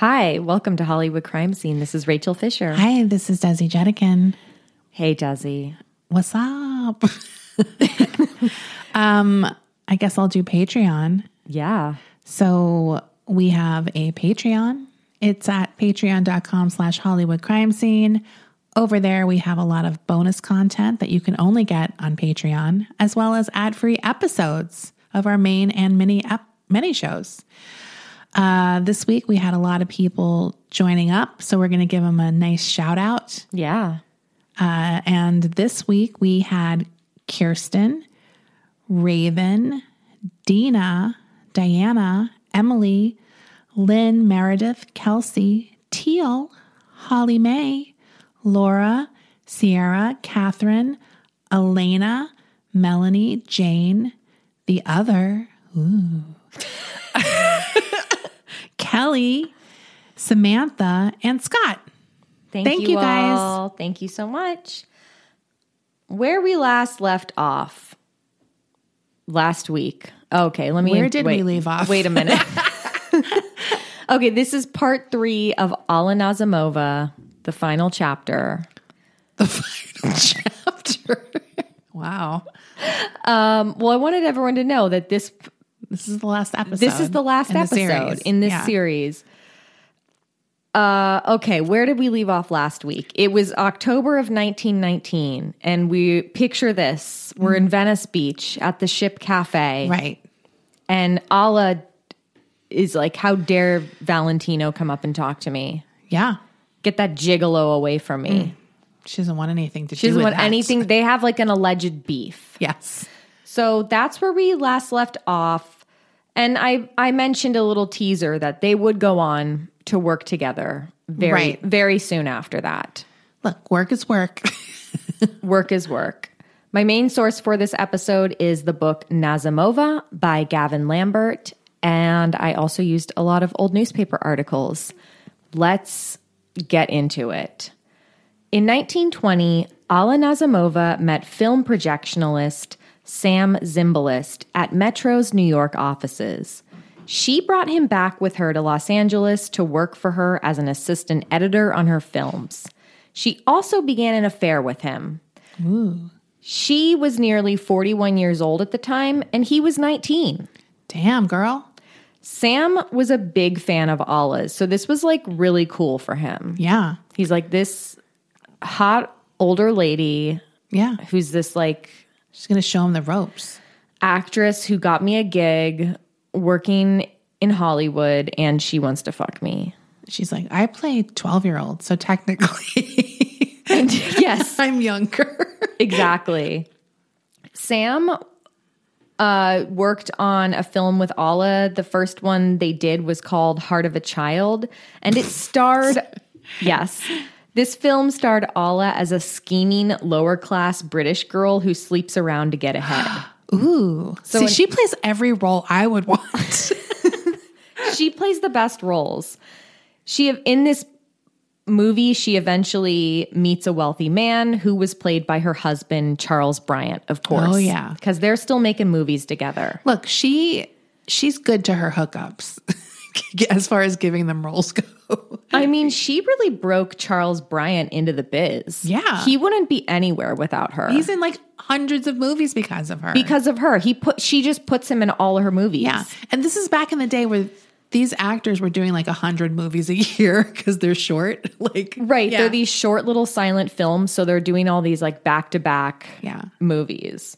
Hi, welcome to Hollywood Crime Scene. This is Rachel Fisher. Hi, this is Desi Jedeikin. Hey, Desi. What's up? um, I guess I'll do Patreon. Yeah. So we have a Patreon. It's at patreon.com slash Hollywood crime scene. Over there, we have a lot of bonus content that you can only get on Patreon, as well as ad-free episodes of our main and mini ep- mini shows. Uh, this week, we had a lot of people joining up, so we're going to give them a nice shout out. Yeah. Uh, and this week we had Kirsten, Raven, Dina, Diana, Emily, Lynn, Meredith, Kelsey, Teal, Holly May, Laura, Sierra, Catherine, Elena, Melanie, Jane, the other, ooh, Kelly, Samantha, and Scott. Thank, Thank you, guys. all. Thank you so much. Where we last left off last week. Okay, let me. Where did we wait, leave off? Wait a minute. okay, this is part three of Alla Nazimova, the final chapter. The final chapter. wow. Um, well, I wanted everyone to know that this This is the last episode. this is the last in episode series. in this Yeah. series. Uh, okay, where did we leave off last week? It was October of 1919, and we picture this: we're in Venice Beach at the Ship Cafe, Right. and Alla is like, "How dare Valentino come up and talk to me? Yeah. Get that gigolo away from me." She doesn't want anything to She do doesn't want that. anything. They have like an alleged beef. Yes. So that's where we last left off. And I I mentioned a little teaser that they would go on to work together very Right. very soon after that. Look, work is work. Work is work. My main source for this episode is the book Nazimova by Gavin Lambert, and I also used a lot of old newspaper articles. Let's get into it. In 1920, Alla Nazimova met film projectionalist Sam Zimbalist at Metro's New York offices. She brought him back with her to Los Angeles to work for her as an assistant editor on her films. She also began an affair with him. Ooh. She was nearly 41 years old at the time, and he was 19. Damn, girl. Sam was a big fan of Alla's, so this was like really cool for him. Yeah. He's like this hot older lady Yeah. who's this like She's going to show him the ropes. actress who got me a gig working in Hollywood and she wants to fuck me. She's like, I play 12 year old, so technically yes, I'm younger. exactly. Sam uh, worked on a film with Alla. The first one they did was called Heart of a Child, and it starred, yes, this film starred Alla as a scheming lower class British girl who sleeps around to get ahead. Ooh. See, in- she plays every role I would want. she plays the best roles. She in this movie she eventually meets a wealthy man who was played by her husband Charles Bryant, of course. Oh, yeah. Cuz they're still making movies together. Look, she she's good to her hookups as far as giving them roles go. I mean, she really broke Charles Bryant into the biz. Yeah. He wouldn't be anywhere without her. He's in like hundreds of movies because of her. because of her. He put she just puts him in all of her movies. yeah. And this is back in the day where these actors were doing like a hundred movies a year because they're short. Like Right. Yeah. They're these short little silent films. So they're doing all these like back to back Yeah. movies.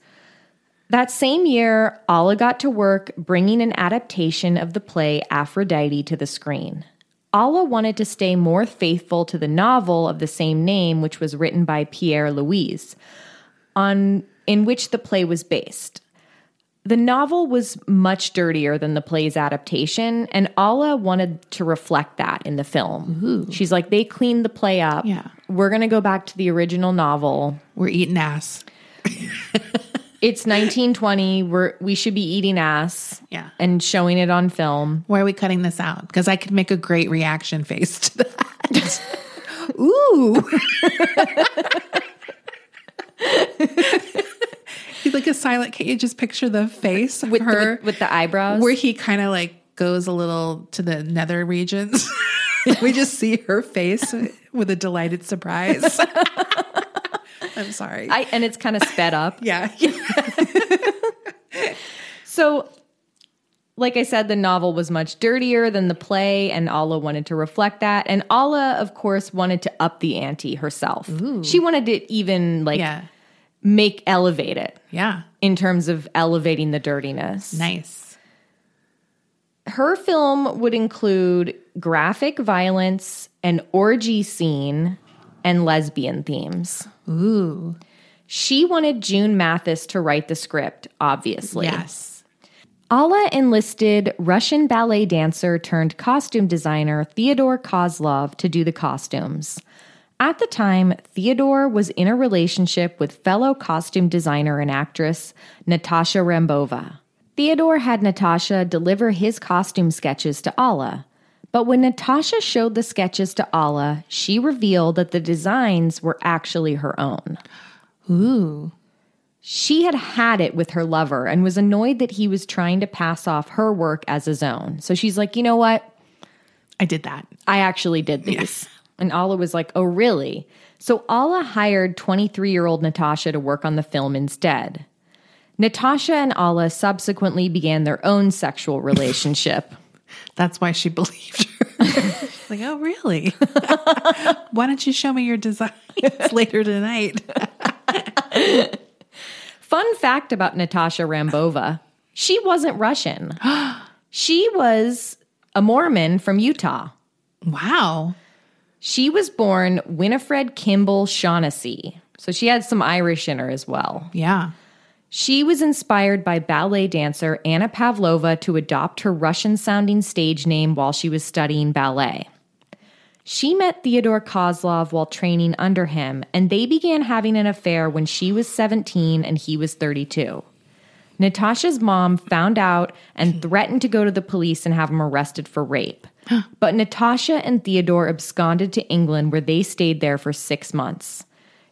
That same year, Alla got to work bringing an adaptation of the play Aphrodite to the screen. Alla wanted to stay more faithful to the novel of the same name, which was written by Pierre Louÿs, on in which the play was based. The novel was much dirtier than the play's adaptation, and Alla wanted to reflect that in the film. She's like, they cleaned the play up. Yeah. We're going to go back to the original novel. We're eating ass. It's 1920. We're, we should be eating ass Yeah. and showing it on film. Why are we cutting this out? Because I could make a great reaction face to that. Ooh. He's like a silent. Can you just picture the face With, her the, with the eyebrows. where he kind of like goes a little to the nether regions? we just see her face with a delighted surprise. I'm sorry. I, and it's kind of sped up. yeah. So, like I said, the novel was much dirtier than the play, and Alla wanted to reflect that. And Alla, of course, wanted to up the ante herself. She wanted to even like Yeah. make elevate it Yeah. in terms of elevating the dirtiness. Nice. Her film would include graphic violence, an orgy scene, and lesbian themes. Ooh. She wanted June Mathis to write the script, obviously. Yes. Alla enlisted Russian ballet dancer turned costume designer Theodore Kosloff to do the costumes. At the time, Theodore was in a relationship with fellow costume designer and actress Natasha Rambova. Theodore had Natasha deliver his costume sketches to Alla. But when Natasha showed the sketches to Alla, she revealed that the designs were actually her own. Ooh. She had had it with her lover and was annoyed that he was trying to pass off her work as his own. So she's like, you know what? I did that. I actually did these. And Alla was like, oh, really? So Alla hired 23 year old Natasha to work on the film instead. Natasha and Alla subsequently began their own sexual relationship. That's why she believed her. like, oh, really? why don't you show me your designs later tonight? Fun fact about Natasha Rambova she wasn't Russian, she was a Mormon from Utah. wow. She was born Winifred Kimball Shaughnessy. So she had some Irish in her as well. Yeah. She was inspired by ballet dancer Anna Pavlova to adopt her Russian sounding stage name while she was studying ballet. She met Theodore Kosloff while training under him, and they began having an affair when she was 17 and he was 32. Natasha's mom found out and hmm. threatened to go to the police and have him arrested for rape. But Natasha and Theodore absconded to England where they stayed there for six months.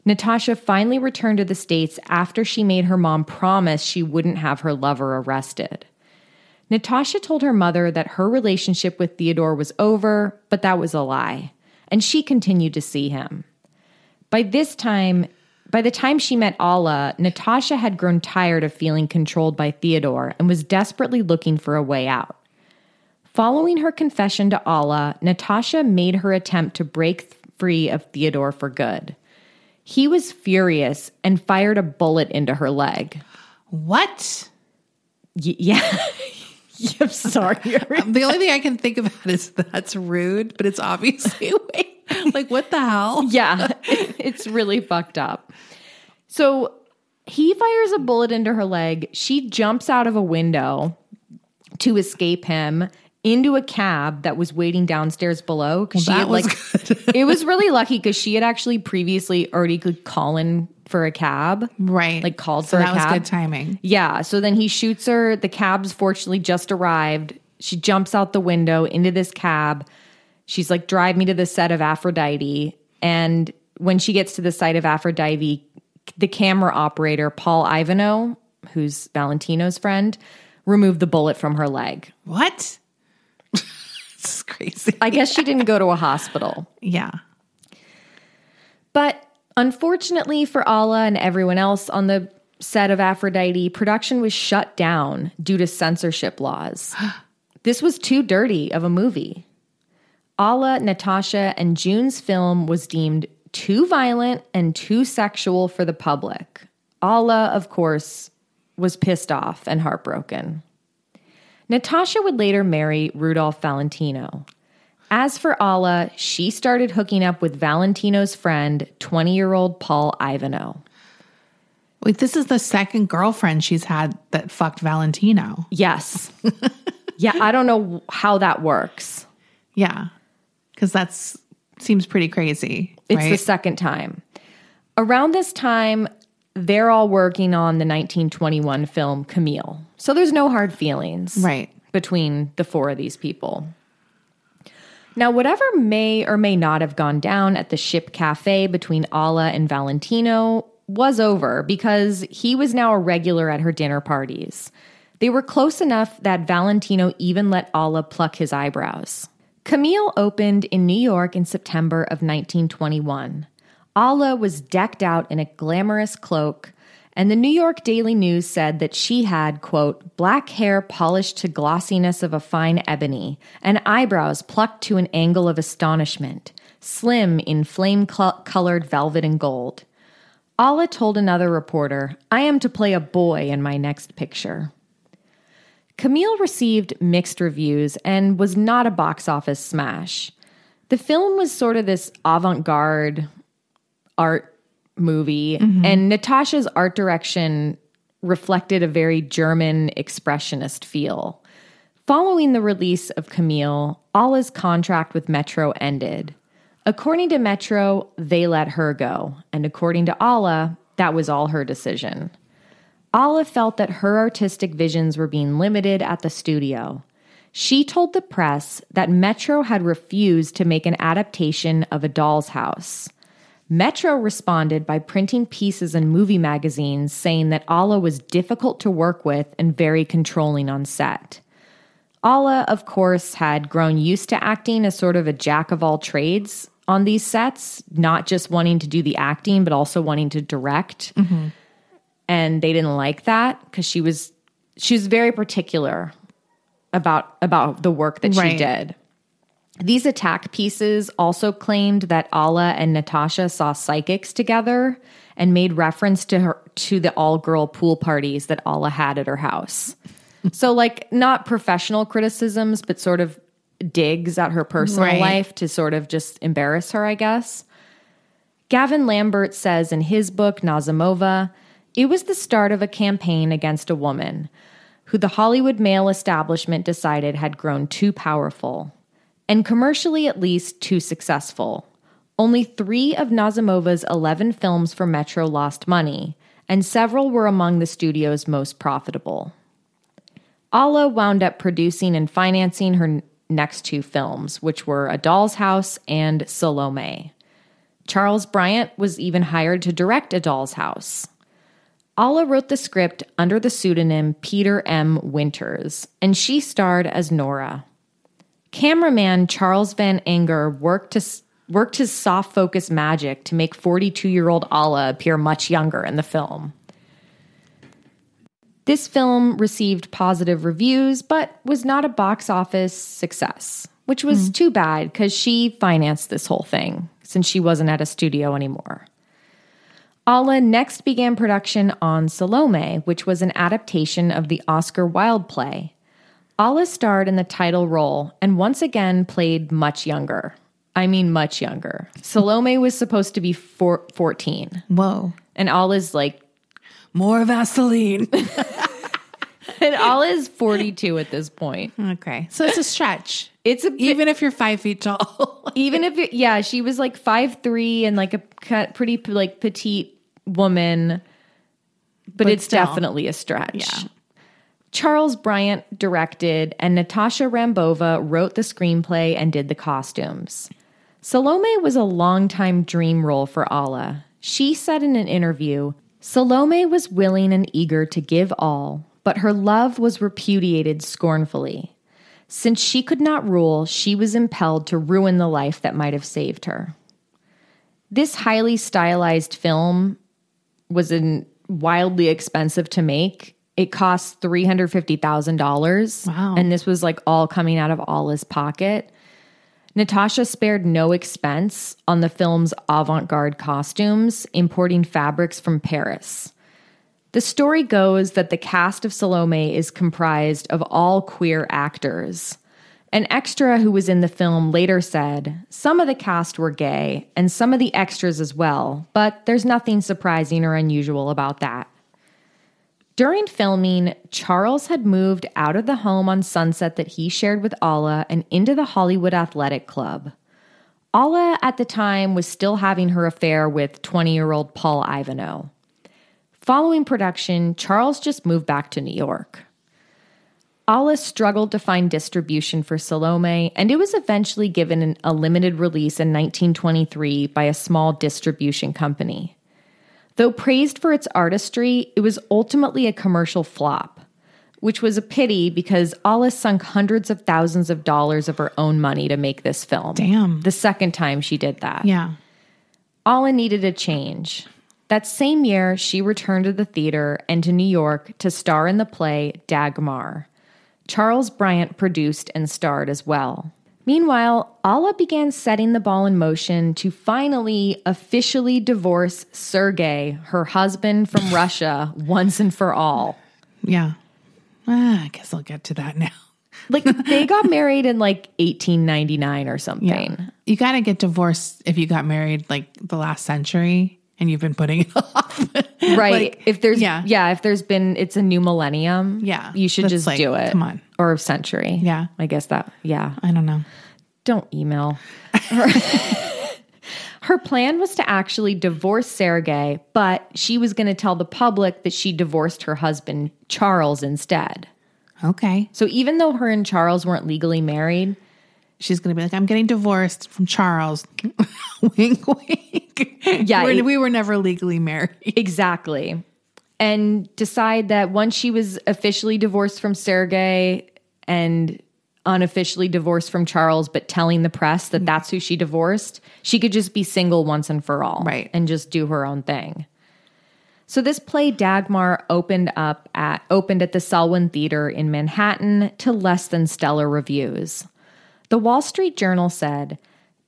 Natasha finally returned to the States after she made her mom promise she wouldn't have her lover arrested. Natasha told her mother that her relationship with Theodore was over, but that was a lie, and she continued to see him. By this time, by the time she met Alla, Natasha had grown tired of feeling controlled by Theodore and was desperately looking for a way out. Following her confession to Alla, Natasha made her attempt to break free of Theodore for good. He was furious and fired a bullet into her leg. What? Y- yeah. I'm sorry. Um, the only thing I can think about is that's rude, but it's obviously like, what the hell? yeah, it's really fucked up. So he fires a bullet into her leg. She jumps out of a window to escape him into a cab that was waiting downstairs below because she had was like it was really lucky because she had actually previously already could call in for a cab Right. like called so for a that was cab good timing. yeah. So then he shoots her. The cab's fortunately just arrived. She jumps out the window into this cab. She's like, drive me to the set of Aphrodite. And when she gets to the site of Aphrodite, the camera operator, Paul Ivano, who's Valentino's friend, removed the bullet from her leg. What? is crazy. I guess she didn't go to a hospital. yeah. But unfortunately for Alla and everyone else on the set of Aphrodite, production was shut down due to censorship laws. this was too dirty of a movie. Alla, Natasha, and June's film was deemed too violent and too sexual for the public. Alla, of course, was pissed off and heartbroken. Natasha would later marry Rudolph Valentino. As for Alla, she started hooking up with Valentino's friend, 20 year old Paul Ivano. Wait, this is the second girlfriend she's had that fucked Valentino. Yes. yeah, I don't know how that works. Yeah. Cuz that's seems pretty crazy. It's right? the second time. Around this time, they're all working on the 1921 film Camille. So there's no hard feelings Right. between the four of these people. Now, whatever may or may not have gone down at the ship cafe between Alla and Valentino was over because he was now a regular at her dinner parties. They were close enough that Valentino even let Alla pluck his eyebrows. Camille opened in New York in September of 1921. Alla was decked out in a glamorous cloak, and the New York Daily News said that she had, quote, black hair polished to glossiness of a fine ebony, and eyebrows plucked to an angle of astonishment, slim in flame colored velvet and gold. Alla told another reporter, I am to play a boy in my next picture. Camille received mixed reviews and was not a box office smash. The film was sort of this avant garde art movie, mm-hmm. and Natasha's art direction reflected a very German expressionist feel. Following the release of Camille, Alla's contract with Metro ended. According to Metro, they let her go, and according to Alla, that was all her decision. Alla felt that her artistic visions were being limited at the studio. She told the press that Metro had refused to make an adaptation of A Doll's House. Metro responded by printing pieces in movie magazines saying that Alla was difficult to work with and very controlling on set. Alla, of course, had grown used to acting as sort of a jack of all trades on these sets, not just wanting to do the acting, but also wanting to direct and they didn't like that because she was she was very particular about about the work that she did. These attack pieces also claimed that Alla and Natasha saw psychics together and made reference to her to the all-girl pool parties that Alla had at her house. so like not professional criticisms but sort of digs at her personal Right. life to sort of just embarrass her, I guess. Gavin Lambert says in his book, Nazimova, it was the start of a campaign against a woman who the Hollywood male establishment decided had grown too powerful, and commercially at least too successful. Only three of Nazimova's 11 films for Metro lost money, and several were among the studio's most profitable. Alla wound up producing and financing her next two films, which were A Doll's House and Salome. Charles Bryant was even hired to direct A Doll's House. Alla wrote the script under the pseudonym Peter M. Winters, and she starred as Nora. Cameraman Charles Van Enger worked to worked his soft focus magic to make 42-year-old Alla appear much younger in the film. This film received positive reviews, but was not a box office success, which was hmm. too bad because she financed this whole thing since she wasn't at a studio anymore. Alla next began production on Salome, which was an adaptation of the Oscar Wilde play. Alla starred in the title role and once again played much younger. I mean, much younger. Salome was supposed to be four, 14, Whoa. and Alla's like, More Vaseline. and Alla's 42 at this point. okay. So it's a stretch. It's a Even if you're five feet tall. even if it, yeah, she was like five three and like a pretty like petite woman, but, it's still. definitely a stretch. Yeah. Charles Bryant directed, and Natasha Rambova wrote the screenplay and did the costumes. Salome was a longtime dream role for Alla. She said in an interview Salome was willing and eager to give all, but her love was repudiated scornfully. Since she could not rule, she was impelled to ruin the life that might have saved her. This highly stylized film was wildly expensive to make. It cost $350,000. Wow. And this was like all coming out of Alla's pocket. Natasha spared no expense on the film's avant garde costumes, importing fabrics from Paris. The story goes that the cast of Salome is comprised of all queer actors. An extra who was in the film later said, Some of the cast were gay, and some of the extras as well, but there's nothing surprising or unusual about that. During filming, Charles had moved out of the home on Sunset that he shared with Alla and into the Hollywood Athletic Club. Alla at the time was still having her affair with 20 year old Paul Ivano. Following production, Charles just moved back to New York. Alla struggled to find distribution for Salome, and it was eventually given a limited release in 1923 by a small distribution company. Though praised for its artistry, it was ultimately a commercial flop, which was a pity because Alla sunk hundreds of thousands of dollars of her own money to make this film. Damn. The second time she did that. Yeah. Alla needed a change. That same year, she returned to the theater and to New York to star in the play Dagmar. Charles Bryant produced and starred as well. Meanwhile, Alla began setting the ball in motion to finally officially divorce Sergei, her husband from Russia, once and for all. Yeah. Ah, I guess I'll get to that now. Like they got married in like 1899 or something. Yeah. You got to get divorced if you got married like the last century and you've been putting it off. Right. Like, if there's yeah. yeah. if there's been it's a new millennium. Yeah. You should just like, do it. come on. Or century. Yeah. I guess that yeah. I don't know. Don't email. Her, plan was to actually divorce Sergei, but she was going to tell the public that she divorced her husband Charles instead. Okay. So even though her and Charles weren't legally married, She's going to be like, I'm getting divorced from Charles. wink, wink. Yeah, We're- we were never legally married. Exactly. And decide that once she was officially divorced from Sergei and unofficially divorced from Charles, but telling the press that that's who she divorced, she could just be single once and for all. Right. And just do her own thing. So this play Dagmar opened up at opened at the Selwyn Theater in Manhattan to less than stellar reviews. The Wall Street Journal said,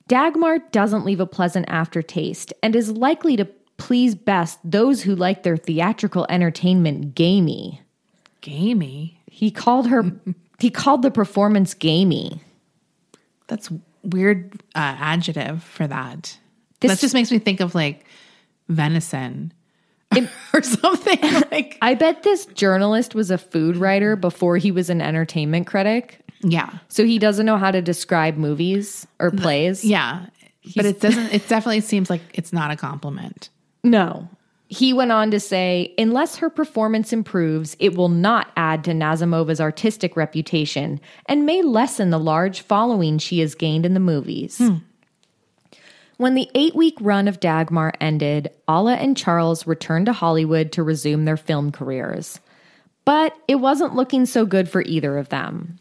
Dagmar doesn't leave a pleasant aftertaste and is likely to please best those who like their theatrical entertainment gamey. Gamey. He called her he called the performance gamey. That's weird uh, adjective for that. This- that just makes me think of like venison or something like I bet this journalist was a food writer before he was an entertainment critic. yeah So he doesn't know how to describe movies or plays. yeah but it doesn't it definitely seems like it's not a compliment No. He went on to say, unless her performance improves, it will not add to Nazimova's artistic reputation and may lessen the large following she has gained in the movies. Hmm. When the eight week run of Dagmar ended, Alla and Charles returned to Hollywood to resume their film careers. But it wasn't looking so good for either of them.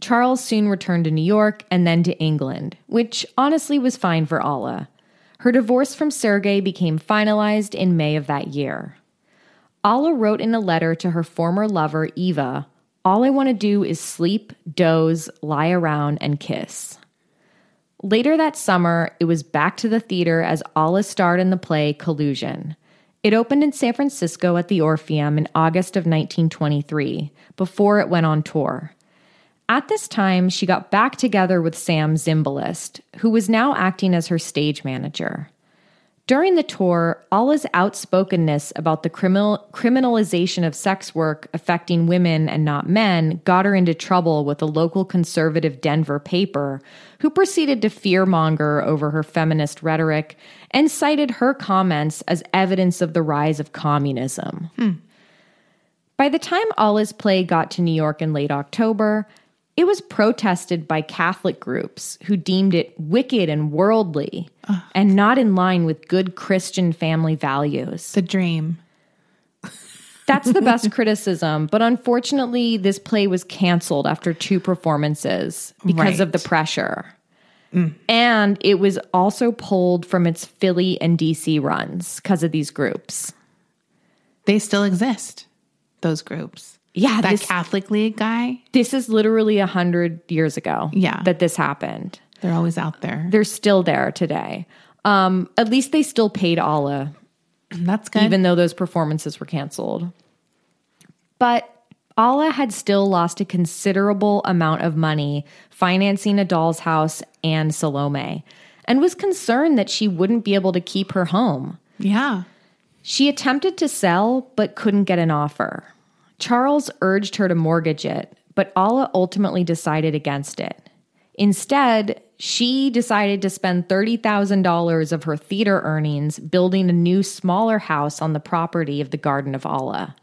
Charles soon returned to New York and then to England, which honestly was fine for Alla. Her divorce from Sergei became finalized in May of that year. Alla wrote in a letter to her former lover, Eva, All I want to do is sleep, doze, lie around, and kiss. Later that summer, it was back to the theater as Alla starred in the play Collusion. It opened in San Francisco at the Orpheum in August of 1923, before it went on tour. At this time, she got back together with Sam Zimbalist, who was now acting as her stage manager. During the tour, Alla's outspokenness about the criminal, criminalization of sex work affecting women and not men got her into trouble with a local conservative Denver paper, who proceeded to fearmonger over her feminist rhetoric and cited her comments as evidence of the rise of communism. Hmm. By the time Alla's play got to New York in late October, it was protested by Catholic groups who deemed it wicked and worldly and not in line with good Christian family values. the dream That's the best criticism, but unfortunately, this play was canceled after two performances because of the Right. pressure. Mm. And it was also pulled from its Philly and DC runs because of these groups. they still exist those groups Yeah, that this, catholic league guy this is literally a hundred years ago. Yeah. that this happened. they're always out there They're still there today. Um, at least they still paid Alla, that's good even though those performances were canceled. But Alla had still lost a considerable amount of money financing a doll's house and Salome and was concerned that she wouldn't be able to keep her home. Yeah. She attempted to sell but couldn't get an offer. Charles urged her to mortgage it, but Alla ultimately decided against it. Instead, she decided to spend $30,000 of her theater earnings building a new, smaller house on the property of the Garden of Alla.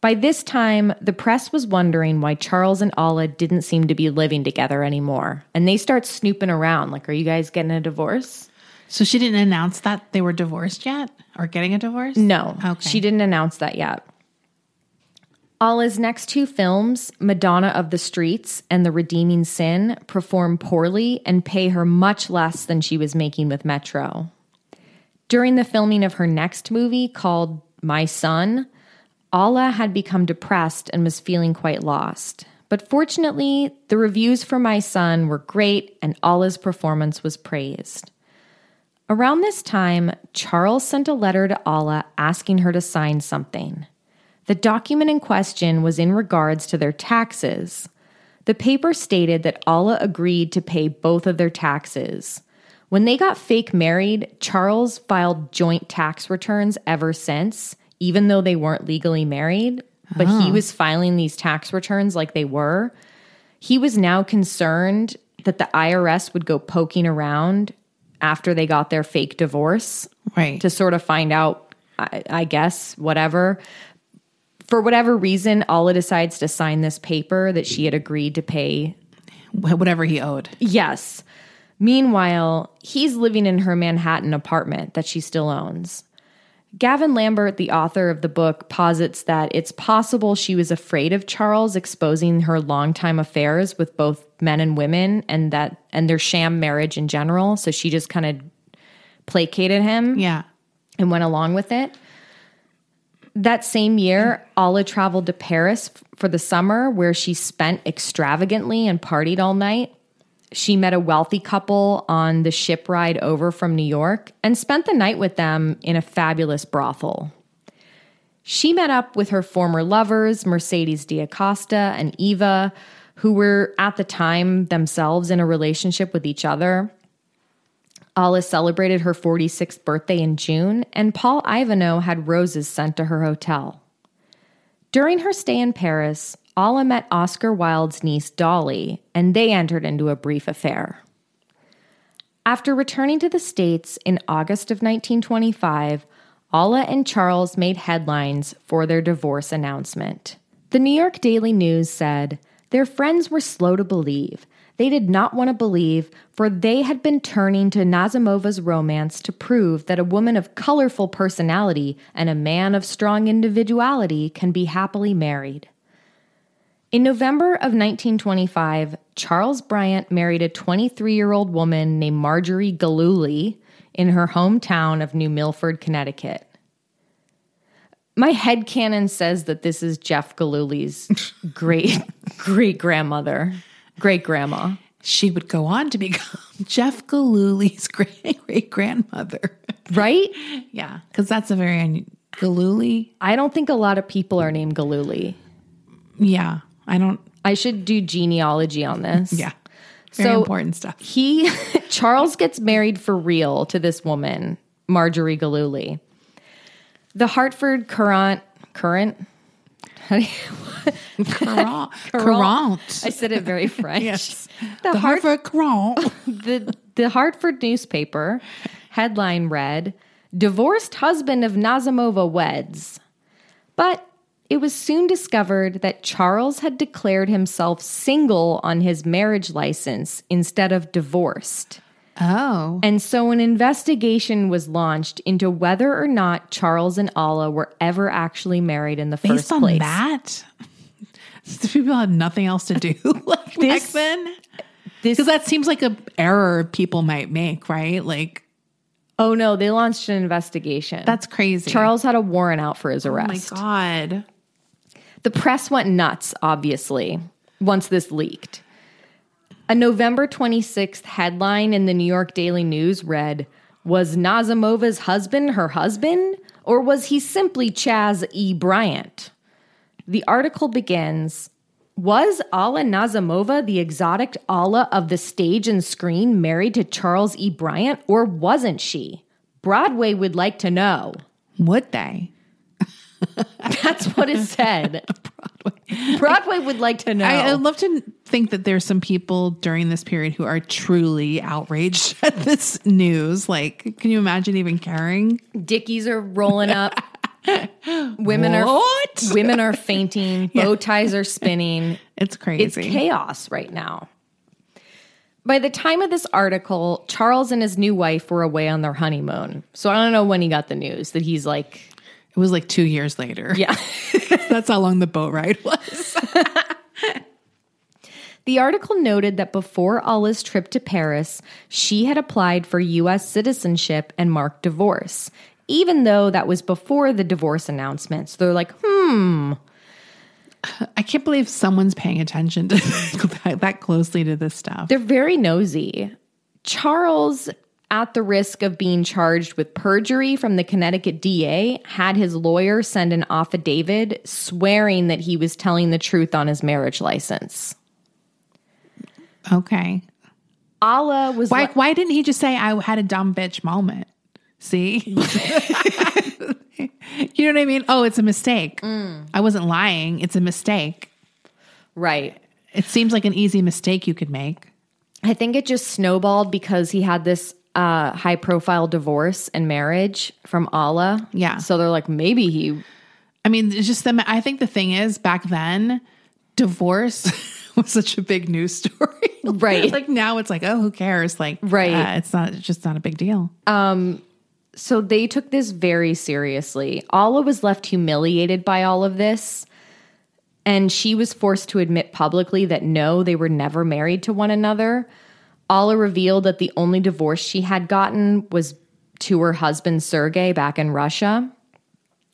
By this time, the press was wondering why Charles and Alla didn't seem to be living together anymore. And they start snooping around like, Are you guys getting a divorce? So she didn't announce that they were divorced yet or getting a divorce? No, Okay. she didn't announce that yet. Alla's next two films, Madonna of the Streets and The Redeeming Sin, perform poorly and pay her much less than she was making with Metro. During the filming of her next movie called My Son, Alla had become depressed and was feeling quite lost. But fortunately, the reviews for My Son were great and Alla's performance was praised. Around this time, Charles sent a letter to Alla asking her to sign something. The document in question was in regards to their taxes. The paper stated that Alla agreed to pay both of their taxes. When they got fake married, Charles filed joint tax returns ever since, even though they weren't legally married, but he was filing these tax returns like they were. He was now concerned that the IRS would go poking around after they got their fake divorce Right. to sort of find out, I, I guess, whatever. For whatever reason, Alla decides to sign this paper that she had agreed to pay. Whatever he owed. Yes. Meanwhile, he's living in her Manhattan apartment that she still owns. Gavin Lambert, the author of the book, posits that it's possible she was afraid of Charles exposing her longtime affairs with both men and women and that and their sham marriage in general, so she just kind of placated him Yeah. and went along with it. That same year, Alla traveled to Paris for the summer where she spent extravagantly and partied all night. She met a wealthy couple on the ship ride over from New York and spent the night with them in a fabulous brothel. She met up with her former lovers, Mercedes de Acosta and Eva, who were at the time themselves in a relationship with each other. Alla celebrated her 46th birthday in June, and Paul Ivano had roses sent to her hotel. During her stay in Paris, Alla met Oscar Wilde's niece Dolly, and they entered into a brief affair. After returning to the States in August of 1925, Alla and Charles made headlines for their divorce announcement. The New York Daily News said, Their friends were slow to believe. They did not want to believe, for they had been turning to Nazimova's romance to prove that a woman of colorful personality and a man of strong individuality can be happily married. In November of 1925, Charles Bryant married a 23 year old woman named Marjorie Galooly in her hometown of New Milford, Connecticut. My head headcanon says that this is Jeff Gillooly's great great grandmother, great grandma. She would go on to become Jeff Gillooly's great great grandmother. Right? yeah. Because that's a very un- Galooly. I don't think a lot of people are named Galooly. Yeah. I don't. I should do genealogy on this. Yeah. Very So- important stuff. he Charles gets married for real to this woman, Marjorie Galooly. The Hartford Courant Current. Courant. I said it very French. Yes. The, The Hart- Hartford Courant. the the Hartford newspaper headline read, "Divorced husband of Nazimova weds." But it was soon discovered that Charles had declared himself single on his marriage license instead of divorced. Oh. And so an investigation was launched into whether or not Charles and Alla were ever actually married in the Based first on place. that, the people had nothing else to do like This- back then. Because that seems like a error people might make, right? Like oh no, they launched an investigation. that's crazy. Charles had a warrant out for his arrest. oh my god. The press went nuts, obviously, once this leaked. A November 26th headline in the New York Daily News read Was Nazimova's husband her husband, or was he simply Chaz E. Bryant? The article begins Was Alla Nazimova, the exotic Alla of the stage and screen, married to Charles E. Bryant, or wasn't she? Broadway would like to know. Would they? That's what it said. Broadway. Broadway would like to know. I, I'd love to think that there's some people during this period who are truly outraged at this news. Like, can you imagine even caring? Dickies are rolling up. women What? are women are fainting. Bow ties are spinning. It's crazy. It's chaos right now. By the time of this article, Charles and his new wife were away on their honeymoon. So I don't know when he got the news that he's like, It was like two years later. yeah. That's how long the boat ride was. The article noted that before Alla's trip to Paris, she had applied for US citizenship and marked divorce, even though that was before the divorce announcement. So they're like, hmm, I can't believe someone's paying attention to that closely to this stuff. They're very nosy. Charles, at the risk of being charged with perjury from the Connecticut DA, had his lawyer send an affidavit swearing that he was telling the truth on his marriage license. Okay. Alla was Why, like, why didn't he just say, I had a dumb bitch moment? See? you know what I mean? Oh, it's a mistake. Mm. I wasn't lying. It's a mistake. right. It seems like an easy mistake you could make. I think it just snowballed because he had this uh, high profile divorce and marriage from Alla. Yeah. So they're like, maybe he. I mean, it's just the, I think the thing is, back then, divorce was such a big news story. Right. like now it's like, oh, who cares? Like, Right. uh, it's not, it's just not a big deal. Um, So they took this very seriously. Alla was left humiliated by all of this. And she was forced to admit publicly that no, they were never married to one another. Alla revealed that the only divorce she had gotten was to her husband, Sergei, back in Russia,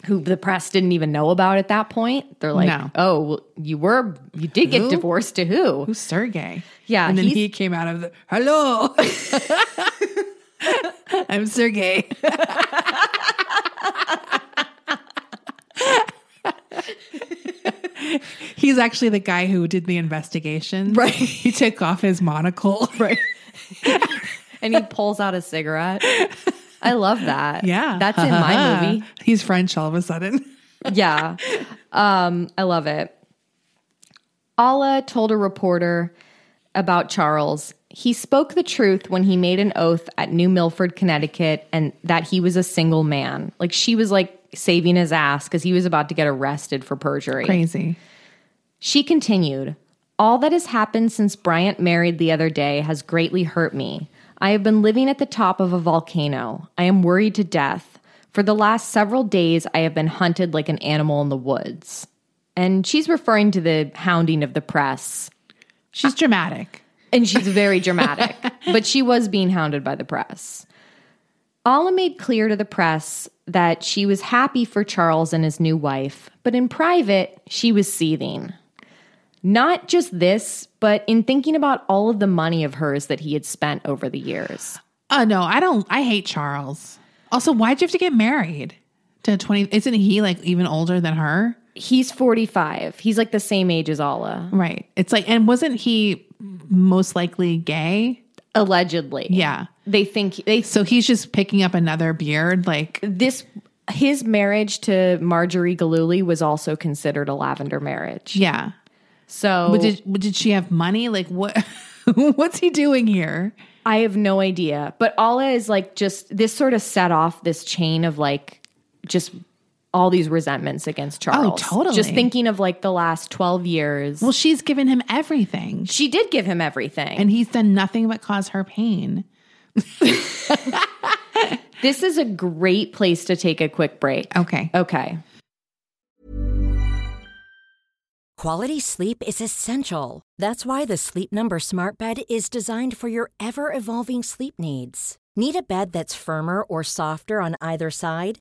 who the press didn't even know about at that point. They're like, No. oh, well, you were, you did get Who? divorced to who? Who's Sergey? Yeah, And then he came out of the, hello. I'm Sergey. He's actually the guy who did the investigation. Right. He took off his monocle. Right. And he pulls out a cigarette. I love that. Yeah. That's in my movie. He's French all of a sudden. yeah. Um, I love it. Alla told a reporter about Charles. He spoke the truth when he made an oath at New Milford, Connecticut, and that he was a single man. Like she was like saving his ass because he was about to get arrested for perjury. Crazy. She continued, All that has happened since Bryant married the other day has greatly hurt me. I have been living at the top of a volcano. I am worried to death. For the last several days, I have been hunted like an animal in the woods. And she's referring to the hounding of the press. She's dramatic. And she's very dramatic, but she was being hounded by the press. Alla made clear to the press that she was happy for Charles and his new wife, but in private, she was seething. Not just this, but in thinking about all of the money of hers that he had spent over the years. Oh no, I don't I hate Charles. Also, why'd you have to get married to 20? Isn't he like even older than her? He's 45. He's like the same age as Alla, Right. It's like, and wasn't he most likely gay? Allegedly. Yeah. They think they So he's just picking up another beard. Like, this his marriage to Marjorie Galuli was also considered a lavender marriage. yeah. So But did, but did she have money? Like, what? what's he doing here? I have no idea. But Alla is like just this sort of set off this chain of like just all these resentments against oh, Charles. Oh, totally. Just thinking of like the last 12 years. Well, she's given him everything, she did give him everything. and he's done nothing but cause her pain. this is a great place to take a quick break. Okay. Okay. Quality sleep is essential. That's why the Sleep Number Smart Bed is designed for your ever evolving sleep needs. Need a bed that's firmer or softer on either side?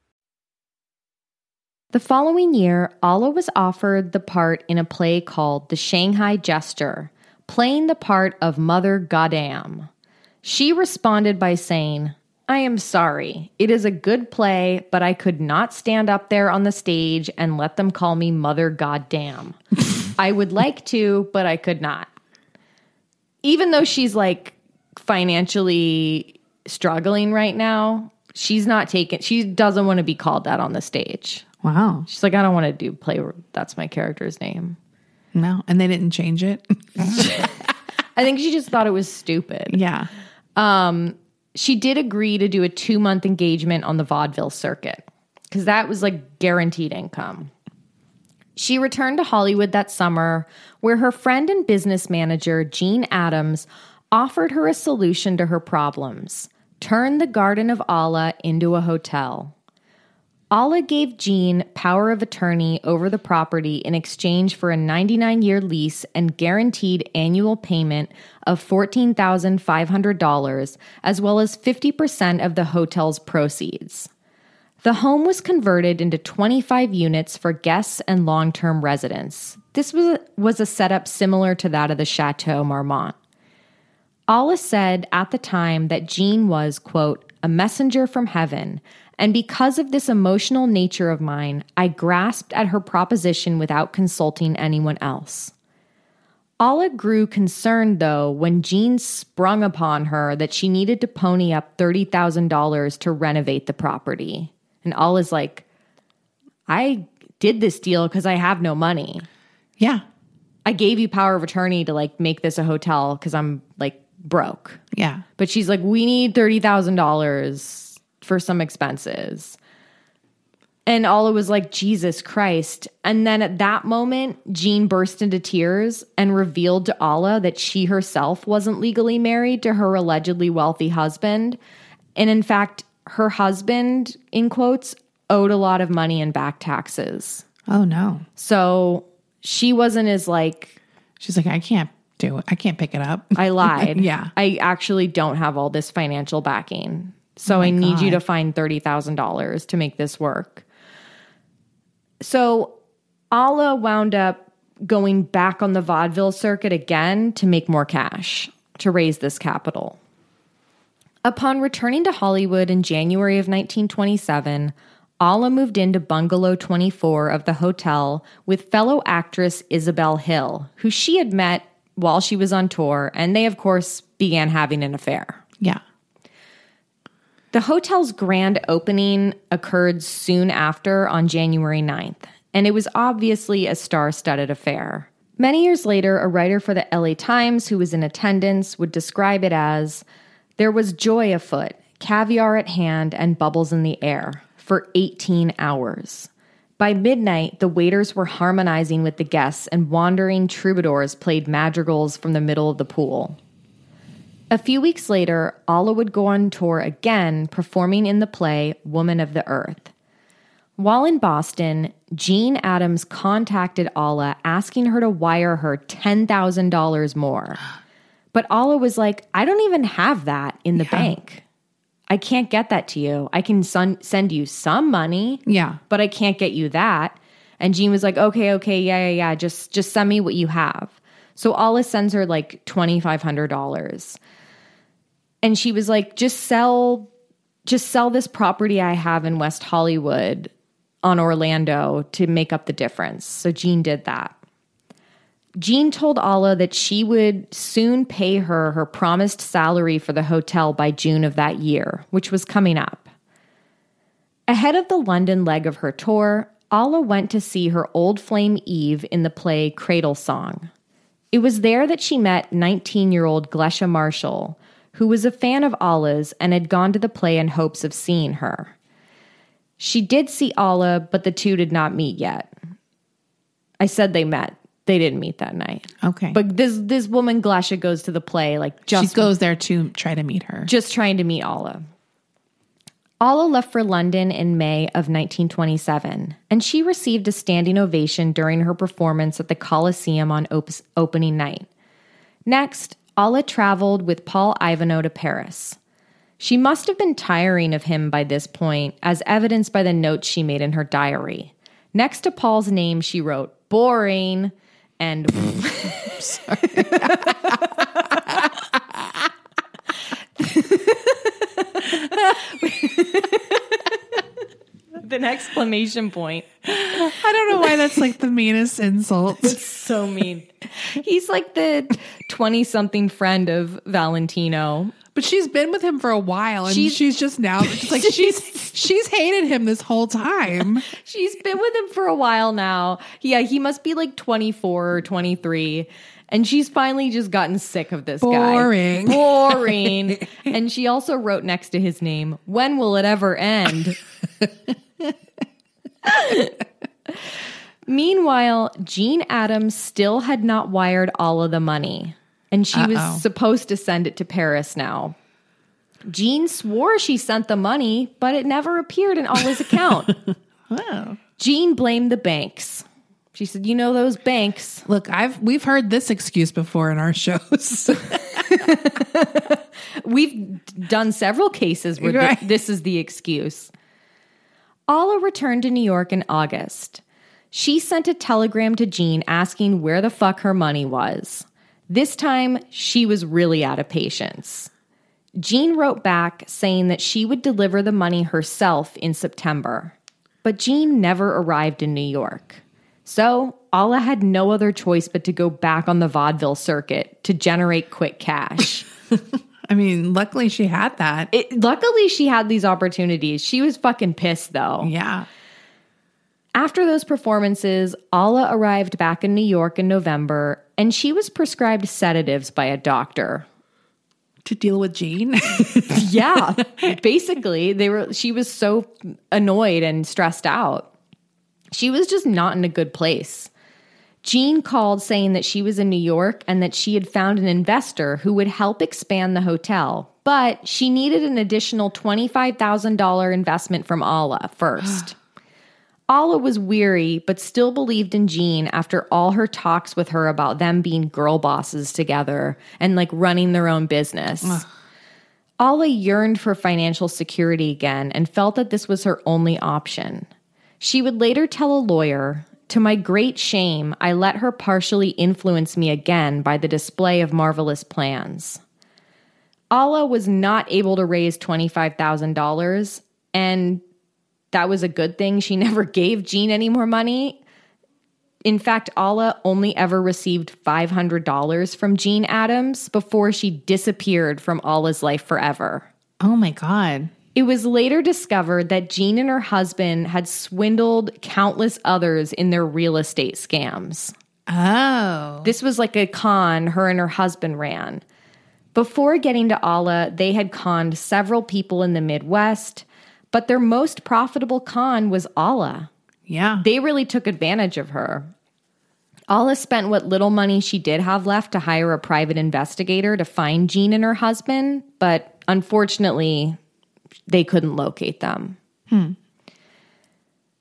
The following year, Alla was offered the part in a play called The Shanghai Gesture, playing the part of Mother Goddam. She responded by saying, I am sorry. It is a good play, but I could not stand up there on the stage and let them call me Mother Goddam. I would like to, but I could not. Even though she's like financially struggling right now, she's not taking, she doesn't want to be called that on the stage. Wow. She's like, I don't want to do play. That's my character's name. No, and they didn't change it. I think she just thought it was stupid. yeah. Um, she did agree to do a two month engagement on the vaudeville circuit because that was like guaranteed income. She returned to Hollywood that summer, where her friend and business manager, Jean Adams, offered her a solution to her problems turn the Garden of Allah into a hotel. Alla gave Jean power of attorney over the property in exchange for a 99 year lease and guaranteed annual payment of $14,500, as well as 50% of the hotel's proceeds. The home was converted into 25 units for guests and long term residents. This was a, was a setup similar to that of the Chateau Marmont. Alla said at the time that Jean was, quote, a messenger from heaven and because of this emotional nature of mine, I grasped at her proposition without consulting anyone else. Alla grew concerned, though, when Jean sprung upon her that she needed to pony up $30,000 to renovate the property. And Alla's like, I did this deal because I have no money. Yeah. I gave you power of attorney to like make this a hotel because I'm like broke. Yeah. But she's like, we need $30,000 for some expenses. And Alla was like, Jesus Christ. And then at that moment, Jean burst into tears and revealed to Alla that she herself wasn't legally married to her allegedly wealthy husband. And in fact, her husband, in quotes, owed a lot of money in back taxes. Oh, no. So she wasn't as like, She's like, I can't do it. I can't pick it up. I lied. Yeah. I actually don't have all this financial backing. So oh I need you to find $30,000 to make this work. So Alla wound up going back on the vaudeville circuit again to make more cash to raise this capital. Upon returning to Hollywood in January of 1927, Alla moved into bungalow 24 of the hotel with fellow actress Isabel Hill, who she had met while she was on tour, and they, of course, began having an affair. yeah. The hotel's grand opening occurred soon after on January 9th, and it was obviously a star studded affair. Many years later, a writer for the LA Times who was in attendance would describe it as there was joy afoot, caviar at hand, and bubbles in the air for 18 hours. By midnight, the waiters were harmonizing with the guests, and wandering troubadours played madrigals from the middle of the pool. A few weeks later, Alla would go on tour again, performing in the play Woman of the Earth. While in Boston, Jean Adams contacted Alla asking her to wire her $10,000 more. But Alla was like, I don't even have that in the bank. I can't get that to you. I can son- send you some money, Yeah. but I can't get you that. And Jean was like, okay, okay, yeah, yeah, yeah. Just just send me what you have. So Alla sends her like twenty five hundred dollars. And she was like, just sell just sell this property I have in West Hollywood on Orlando to make up the difference. So Jean did that. Jean told Alla that she would soon pay her her promised salary for the hotel by June of that year, which was coming up. Ahead of the London leg of her tour, Alla went to see her old flame Eve in the play Cradle Song. It was there that she met 19 year old Glesha Marshall, who was a fan of Alla's and had gone to the play in hopes of seeing her. She did see Alla, but the two did not meet yet. I said they met. They didn't meet that night. Okay. But this this woman Glasha goes to the play like just she goes there to try to meet her. just trying to meet Alla. Alla left for London in May of 1927, and she received a standing ovation during her performance at the Coliseum on op- opening night. Next, Alla traveled with Paul Ivano to Paris. She must have been tiring of him by this point, as evidenced by the notes she made in her diary. Next to Paul's name, she wrote, boring, and with an exclamation point. I don't know why that's like the meanest insult. It's so mean. He's like the 20 something friend of Valentino. But she's been with him for a while and She's- she's, just now it's like she's she's hated him this whole time. She's been with him for a while now. Yeah, he must be like 24 or 23. And she's finally just gotten sick of this Boring. guy. Boring. and she also wrote next to his name, When will it ever end? Meanwhile, Jean Adams still had not wired all of the money, and she Uh-oh. was supposed to send it to Paris now. Jean swore she sent the money, but it never appeared in Alla's account. Jean blamed the banks. She said, "You know those banks. Look, I've we've heard this excuse before in our shows. We've done several cases where th- this is the excuse." Alla returned to New York in August. She sent a telegram to Jean asking where the fuck her money was. This time, she was really out of patience. Jean wrote back saying that she would deliver the money herself in September. But Jean never arrived in New York. So, Alla had no other choice but to go back on the vaudeville circuit to generate quick cash. I mean, luckily she had that. It, luckily, she had these opportunities. She was fucking pissed though. yeah. After those performances, Alla arrived back in New York in November and she was prescribed sedatives by a doctor. To deal with Jean. Yeah, basically, they were she was so annoyed and stressed out. She was just not in a good place. Jean called saying that she was in New York and that she had found an investor who would help expand the hotel, but she needed an additional $25,000 investment from Alla first. Alla was weary, but still believed in Jean after all her talks with her about them being girl bosses together and like running their own business. Alla yearned for financial security again and felt that this was her only option. She would later tell a lawyer, To my great shame, I let her partially influence me again by the display of marvelous plans. Alla was not able to raise $25,000, and that was a good thing. She never gave Jean any more money. In fact, Alla only ever received $500 from Jean Adams before she disappeared from Alla's life forever. oh my God. It was later discovered that Jean and her husband had swindled countless others in their real estate scams. Oh. This was like a con her and her husband ran. Before getting to Alla, they had conned several people in the Midwest, but their most profitable con was Alla. Yeah. They really took advantage of her. Alla spent what little money she did have left to hire a private investigator to find Jean and her husband, but unfortunately, they couldn't locate them. Hmm.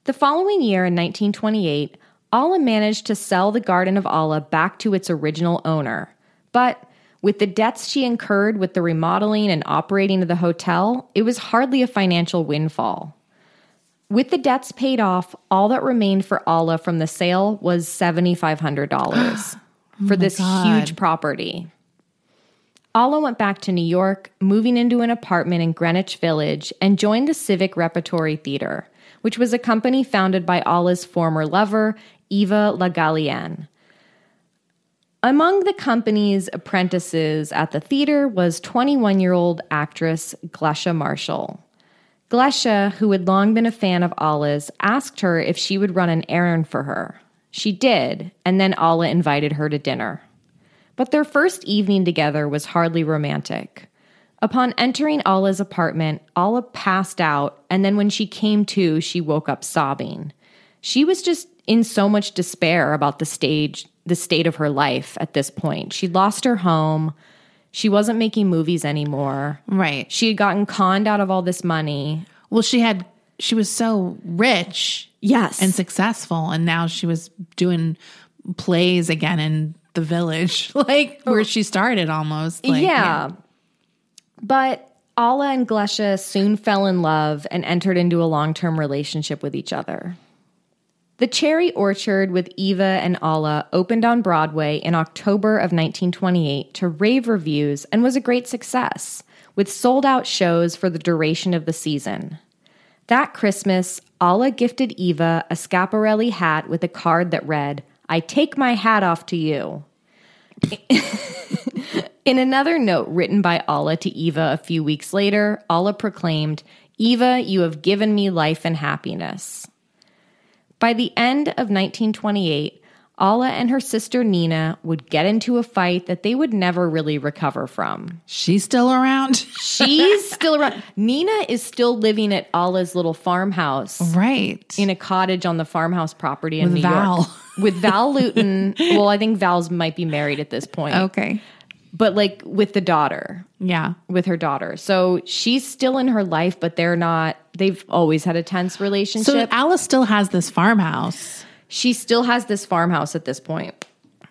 The following year, in 1928, Alla managed to sell the Garden of Allah back to its original owner. But with the debts she incurred with the remodeling and operating of the hotel, it was hardly a financial windfall. With the debts paid off, all that remained for Alla from the sale was $7,500 for this huge property. Alla went back to New York, moving into an apartment in Greenwich Village, and joined the Civic Repertory Theater, which was a company founded by Alla's former lover, Eva Le Gallienne. Among the company's apprentices at the theater was 21 year old actress Glesha Marshall. Glesha, who had long been a fan of Alla's, asked her if she would run an errand for her. She did, and then Alla invited her to dinner. But their first evening together was hardly romantic. Upon entering Alla's apartment, Alla passed out, and then when she came to, she woke up sobbing. She was just in so much despair about the stage, the state of her life at this point. She'd lost her home. She wasn't making movies anymore. Right. She had gotten conned out of all this money. Well, she had she was so rich Yes. and successful and now she was doing plays again in the village like where oh. she started almost like yeah. But Alla and Glesha soon fell in love and entered into a long term relationship with each other. The Cherry Orchard with Eva and Alla opened on Broadway in October of 1928 to rave reviews and was a great success, with sold out shows for the duration of the season. That Christmas, Alla gifted Eva a Schiaparelli hat with a card that read, I take my hat off to you. In another note written by Alla to Eva a few weeks later, Alla proclaimed, Eva, you have given me life and happiness. By the end of 1928, Alla and her sister Nina would get into a fight that they would never really recover from. she's still around She's still around. Nina is still living at Alla's little farmhouse right in a cottage on the farmhouse property in With New Val. York. With Val Lewton. well, I think Val's might be married at this point. okay But like with the daughter. yeah with her daughter. So she's still in her life, but they're not, they've always had a tense relationship. so alice still has this farmhouse she still has this farmhouse at this point.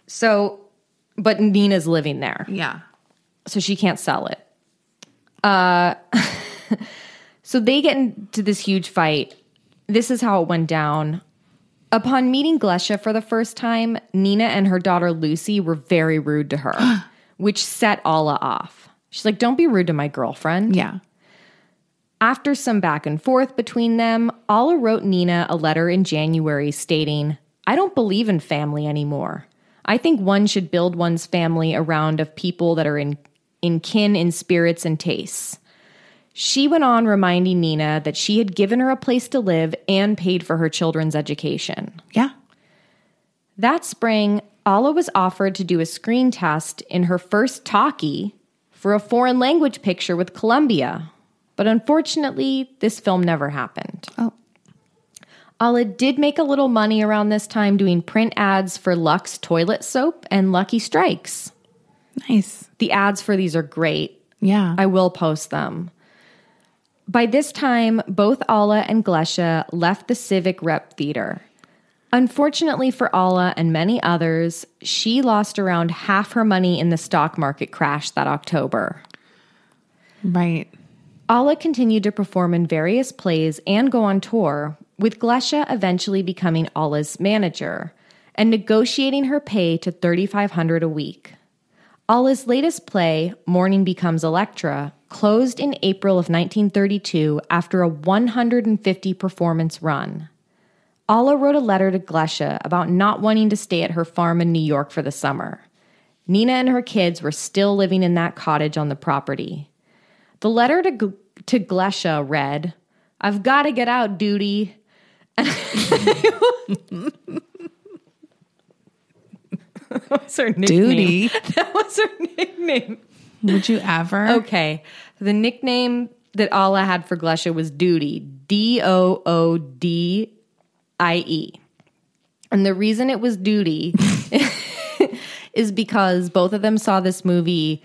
So, but Nina's living there. yeah So she can't sell it. Uh, so they get into this huge fight. This is how it went down. Upon meeting Glesha for the first time, Nina and her daughter Lucy were very rude to her, which set Alla off. She's like, Don't be rude to my girlfriend. yeah After some back and forth between them, Alla wrote Nina a letter in January stating, I don't believe in family anymore. I think one should build one's family around of people that are in, in kin in spirits and tastes. She went on reminding Nina that she had given her a place to live and paid for her children's education. yeah That spring, Alla was offered to do a screen test in her first talkie for a foreign language picture with Columbia. But unfortunately, this film never happened. oh Alla did make a little money around this time doing print ads for Lux toilet soap and Lucky Strikes. nice The ads for these are great. yeah I will post them. By this time, both Alla and Glesha left the Civic Rep Theater. Unfortunately for Alla and many others, she lost around half her money in the stock market crash that October. right Alla continued to perform in various plays and go on tour, with Glesha eventually becoming Alla's manager and negotiating her pay to 3500 a week. Alla's latest play, Mourning Becomes Electra, closed in April of 1932 after a 150 performance run. Alla wrote a letter to Glesha about not wanting to stay at her farm in New York for the summer. Nina and her kids were still living in that cottage on the property. The letter to, G- to Glesha read, I've got to get out, duty. that was her nickname. duty That was her nickname. would you ever Okay. The nickname that Alla had for Glesha was Duty. D O O D IE. And the reason it was duty is because both of them saw this movie.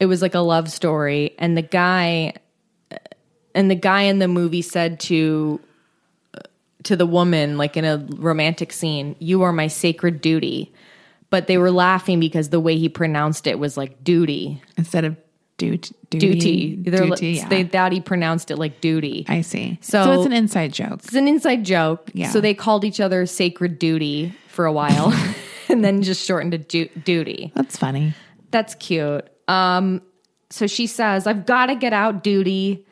It was like a love story, and the guy and the guy in the movie said to to the woman like in a romantic scene, "You are my sacred duty." But they were laughing because the way he pronounced it was like duty. Instead of duty. Duty. Duty. Like- yeah. They thought he pronounced it like duty. I see. So- So, it's an inside joke. It's an inside joke. Yeah. So they called each other sacred duty for a while and then just shortened to du- duty. That's funny. That's cute. Um, so she says, I've got to get out duty.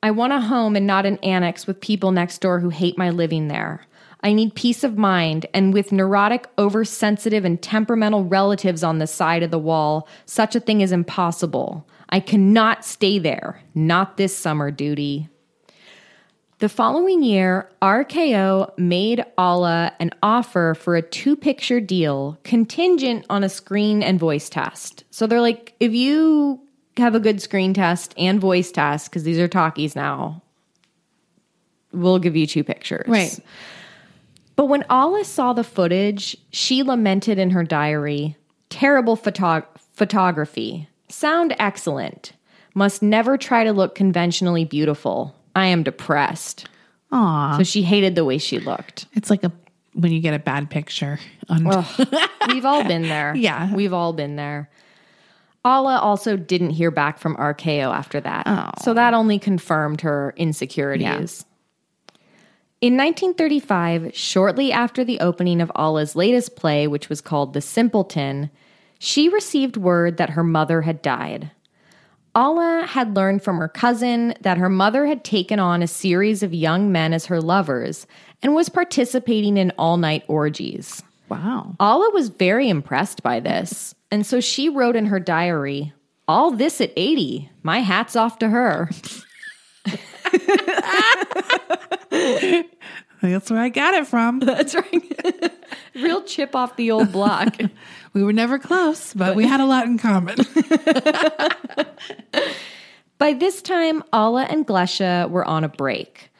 I want a home and not an annex with people next door who hate my living there. I need peace of mind, and with neurotic, oversensitive, and temperamental relatives on the side of the wall, such a thing is impossible. I cannot stay there. Not this summer duty. The following year, RKO made Alla an offer for a two picture deal contingent on a screen and voice test. So they're like, if you have a good screen test and voice test, because these are talkies now, we'll give you two pictures. Right. But when Alla saw the footage, she lamented in her diary terrible photo- photography, sound excellent, must never try to look conventionally beautiful. I am depressed. Aw. So she hated the way she looked. It's like a when you get a bad picture on We've all been there. Yeah. We've all been there. Alla also didn't hear back from RKO after that. Oh. So that only confirmed her insecurities. In 1935, shortly after the opening of Alla's latest play, which was called The Simpleton, she received word that her mother had died. Alla had learned from her cousin that her mother had taken on a series of young men as her lovers and was participating in all night orgies. Wow. Alla was very impressed by this, and so she wrote in her diary, All this at 80. My hat's off to her. That's where I got it from. That's right. Real chip off the old block. We were never close, but we had a lot in common. By this time, Alla and Glesha were on a break.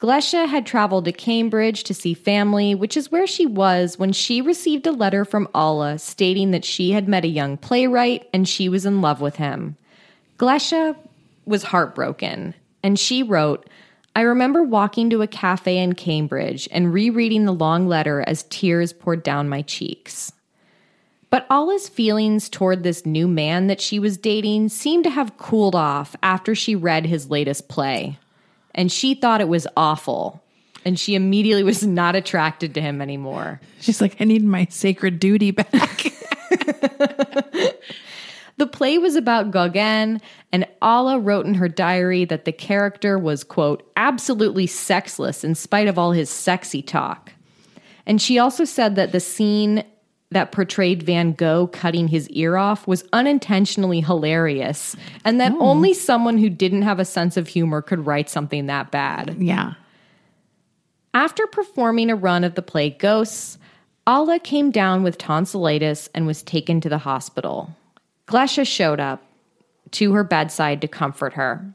Glesha had traveled to Cambridge to see family, which is where she was when she received a letter from Alla stating that she had met a young playwright and she was in love with him. Glesha was heartbroken, and she wrote, I remember walking to a cafe in Cambridge and rereading the long letter as tears poured down my cheeks. But Alla's feelings toward this new man that she was dating seemed to have cooled off after she read his latest play. And she thought it was awful. And she immediately was not attracted to him anymore. She's like, I need my sacred duty back. The play was about Gauguin, and Alla wrote in her diary that the character was, quote, absolutely sexless in spite of all his sexy talk. And she also said that the scene that portrayed Van Gogh cutting his ear off was unintentionally hilarious, and that hmm. only someone who didn't have a sense of humor could write something that bad. yeah. After performing a run of the play Ghosts, Alla came down with tonsillitis and was taken to the hospital. Glesha showed up to her bedside to comfort her.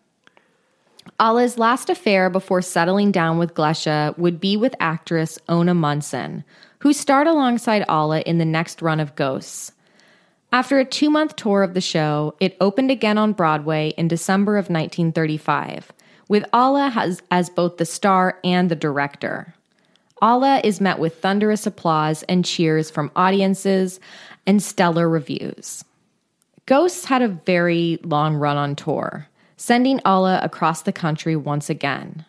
Alla's last affair before settling down with Glesha would be with actress Ona Munson, who starred alongside Alla in the next run of Ghosts. After a two month tour of the show, it opened again on Broadway in December of 1935, with Alla as, as both the star and the director. Alla is met with thunderous applause and cheers from audiences and stellar reviews. Ghosts had a very long run on tour, sending Alla across the country once again.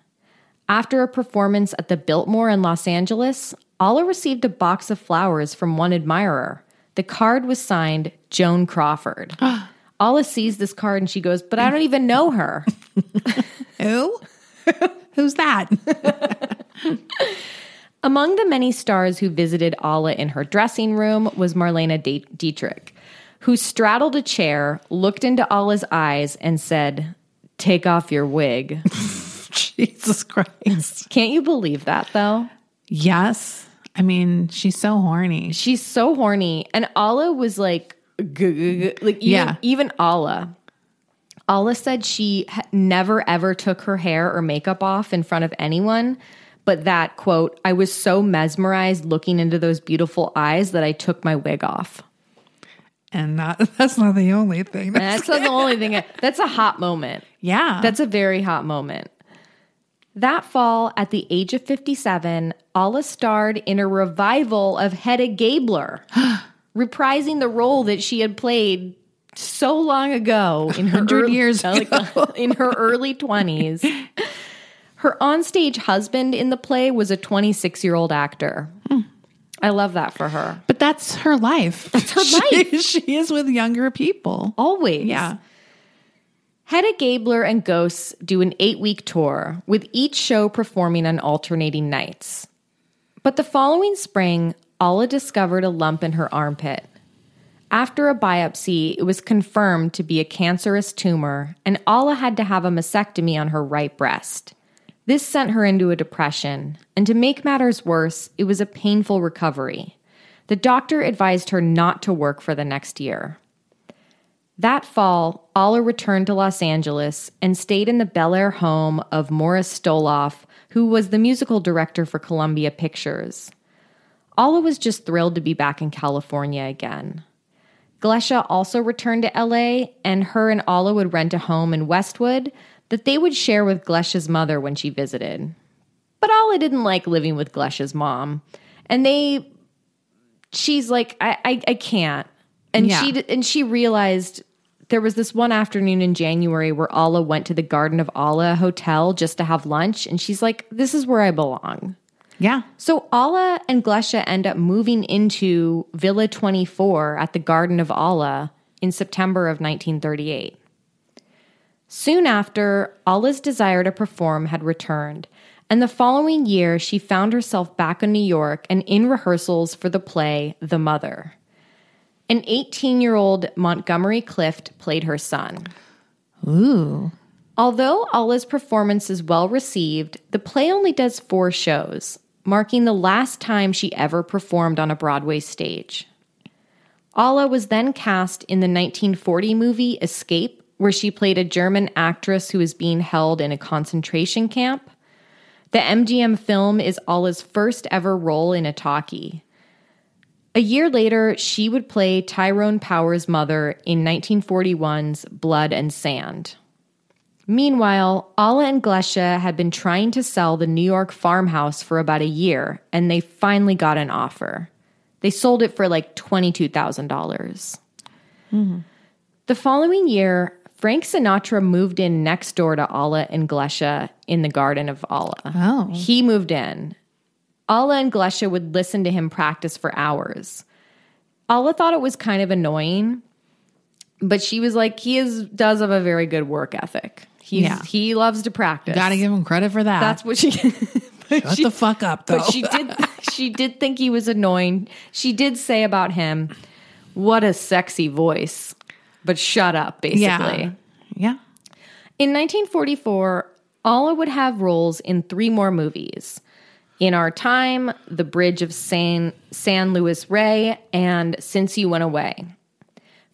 After a performance at the Biltmore in Los Angeles, Alla received a box of flowers from one admirer. The card was signed Joan Crawford. Alla sees this card and she goes, But I don't even know her. Who? Who's that? Among the many stars who visited Alla in her dressing room was Marlena De- Dietrich, who straddled a chair, looked into Alla's eyes, and said, Take off your wig. Jesus Christ. Can't you believe that, though? Yes. I mean, she's so horny. She's so horny. And Alla was like, like even, Yeah. even Alla. Alla said she never ever took her hair or makeup off in front of anyone, but that quote, I was so mesmerized looking into those beautiful eyes that I took my wig off. And not that's not the only thing. And that's not the only thing. That's a hot moment. yeah. That's a very hot moment. That fall, at the age of 57, Alla starred in a revival of Hedda Gabler, reprising the role that she had played so long ago in her 100 early- years oh like, in her early 20s. Her onstage husband in the play was a 26 year old actor. Hmm. I love that for her. but that's her life. That's her life. she is with younger people. Always. Yeah. Hedda Gabler and Ghosts do an eight week tour, with each show performing on alternating nights. But the following spring, Alla discovered a lump in her armpit. After a biopsy, it was confirmed to be a cancerous tumor, and Alla had to have a mastectomy on her right breast. This sent her into a depression, and to make matters worse, it was a painful recovery. The doctor advised her not to work for the next year. That fall, Alla returned to Los Angeles and stayed in the Bel Air home of Morris Stoloff, who was the musical director for Columbia Pictures. Alla was just thrilled to be back in California again. Glesha also returned to LA, and her and Alla would rent a home in Westwood that they would share with Glesha's mother when she visited. But Alla didn't like living with Glesha's mom, and they, she's like, I, I, I can't, and Yeah. she, and she realized there was this one afternoon in January where Alla went to the Garden of Allah hotel just to have lunch, and she's like, this is where I belong. Yeah. So Alla and Glesha end up moving into Villa 24 at the Garden of Allah in September of 1938. Soon after, Alla's desire to perform had returned, and the following year she found herself back in New York and in rehearsals for the play The Mother. An 18 year old Montgomery Clift played her son. Ooh. Although Alla's performance is well received, the play only does four shows, marking the last time she ever performed on a Broadway stage. Alla was then cast in the 1940 movie Escape, where she played a German actress who is being held in a concentration camp. The MGM film is Alla's first ever role in a talkie. A year later, she would play Tyrone Power's mother in 1941's Blood and Sand. Meanwhile, Alla and Glesha had been trying to sell the New York farmhouse for about a year, and they finally got an offer. They sold it for like $22,000. Mm-hmm. The following year, Frank Sinatra moved in next door to Alla and Glesha in the Garden of Allah. Oh. He moved in. Alla and Glesha would listen to him practice for hours. Alla thought it was kind of annoying, but she was like, he is does have a very good work ethic. He's, Yeah. He loves to practice. Gotta give him credit for that. That's what she. Shut she- the fuck up, though. But she did. She did think he was annoying. She did say about him, "What a sexy voice," but shut up, basically. yeah. Yeah. In 1944, Alla would have roles in three more movies. In Our Time, The Bridge of San, San Luis Rey, and Since You Went Away.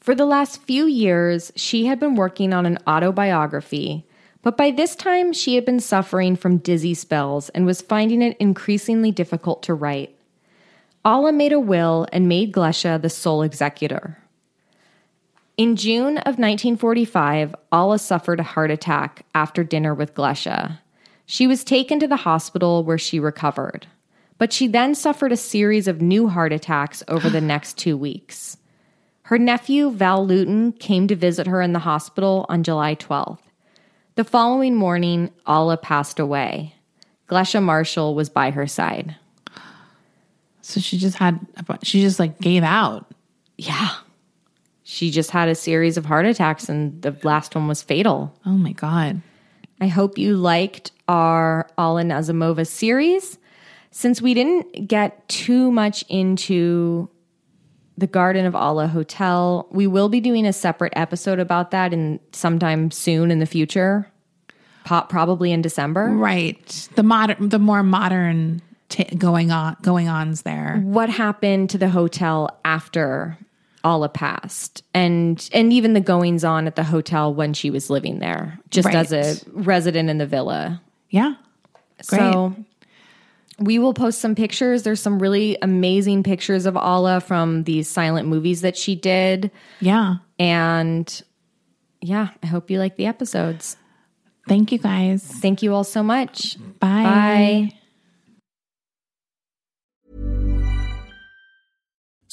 For the last few years, she had been working on an autobiography, but by this time she had been suffering from dizzy spells and was finding it increasingly difficult to write. Alla made a will and made Glesha the sole executor. In June of 1945, Alla suffered a heart attack after dinner with Glesha. She was taken to the hospital where she recovered, but she then suffered a series of new heart attacks over the next two weeks. Her nephew, Val Lewton, came to visit her in the hospital on July 12th. The following morning, Alla passed away. Glesha Marshall was by her side. So she just had, she just like gave out. Yeah. She just had a series of heart attacks, and the last one was fatal. Oh my God. I hope you liked our Alla Nazimova series. Since we didn't get too much into the Garden of Allah Hotel, we will be doing a separate episode about that in sometime soon in the future, po- probably in December. Right. The modern, the more modern t- going on, going ons there. What happened to the hotel after Alla passed, and and even the goings on at the hotel when she was living there, just Right. as a resident in the villa. Yeah. Great. So we will post some pictures. There's some really amazing pictures of Alla from these silent movies that she did. Yeah. And yeah, I hope you like the episodes. Thank you guys. Thank you all so much. Bye. Bye.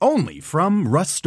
Only from Rust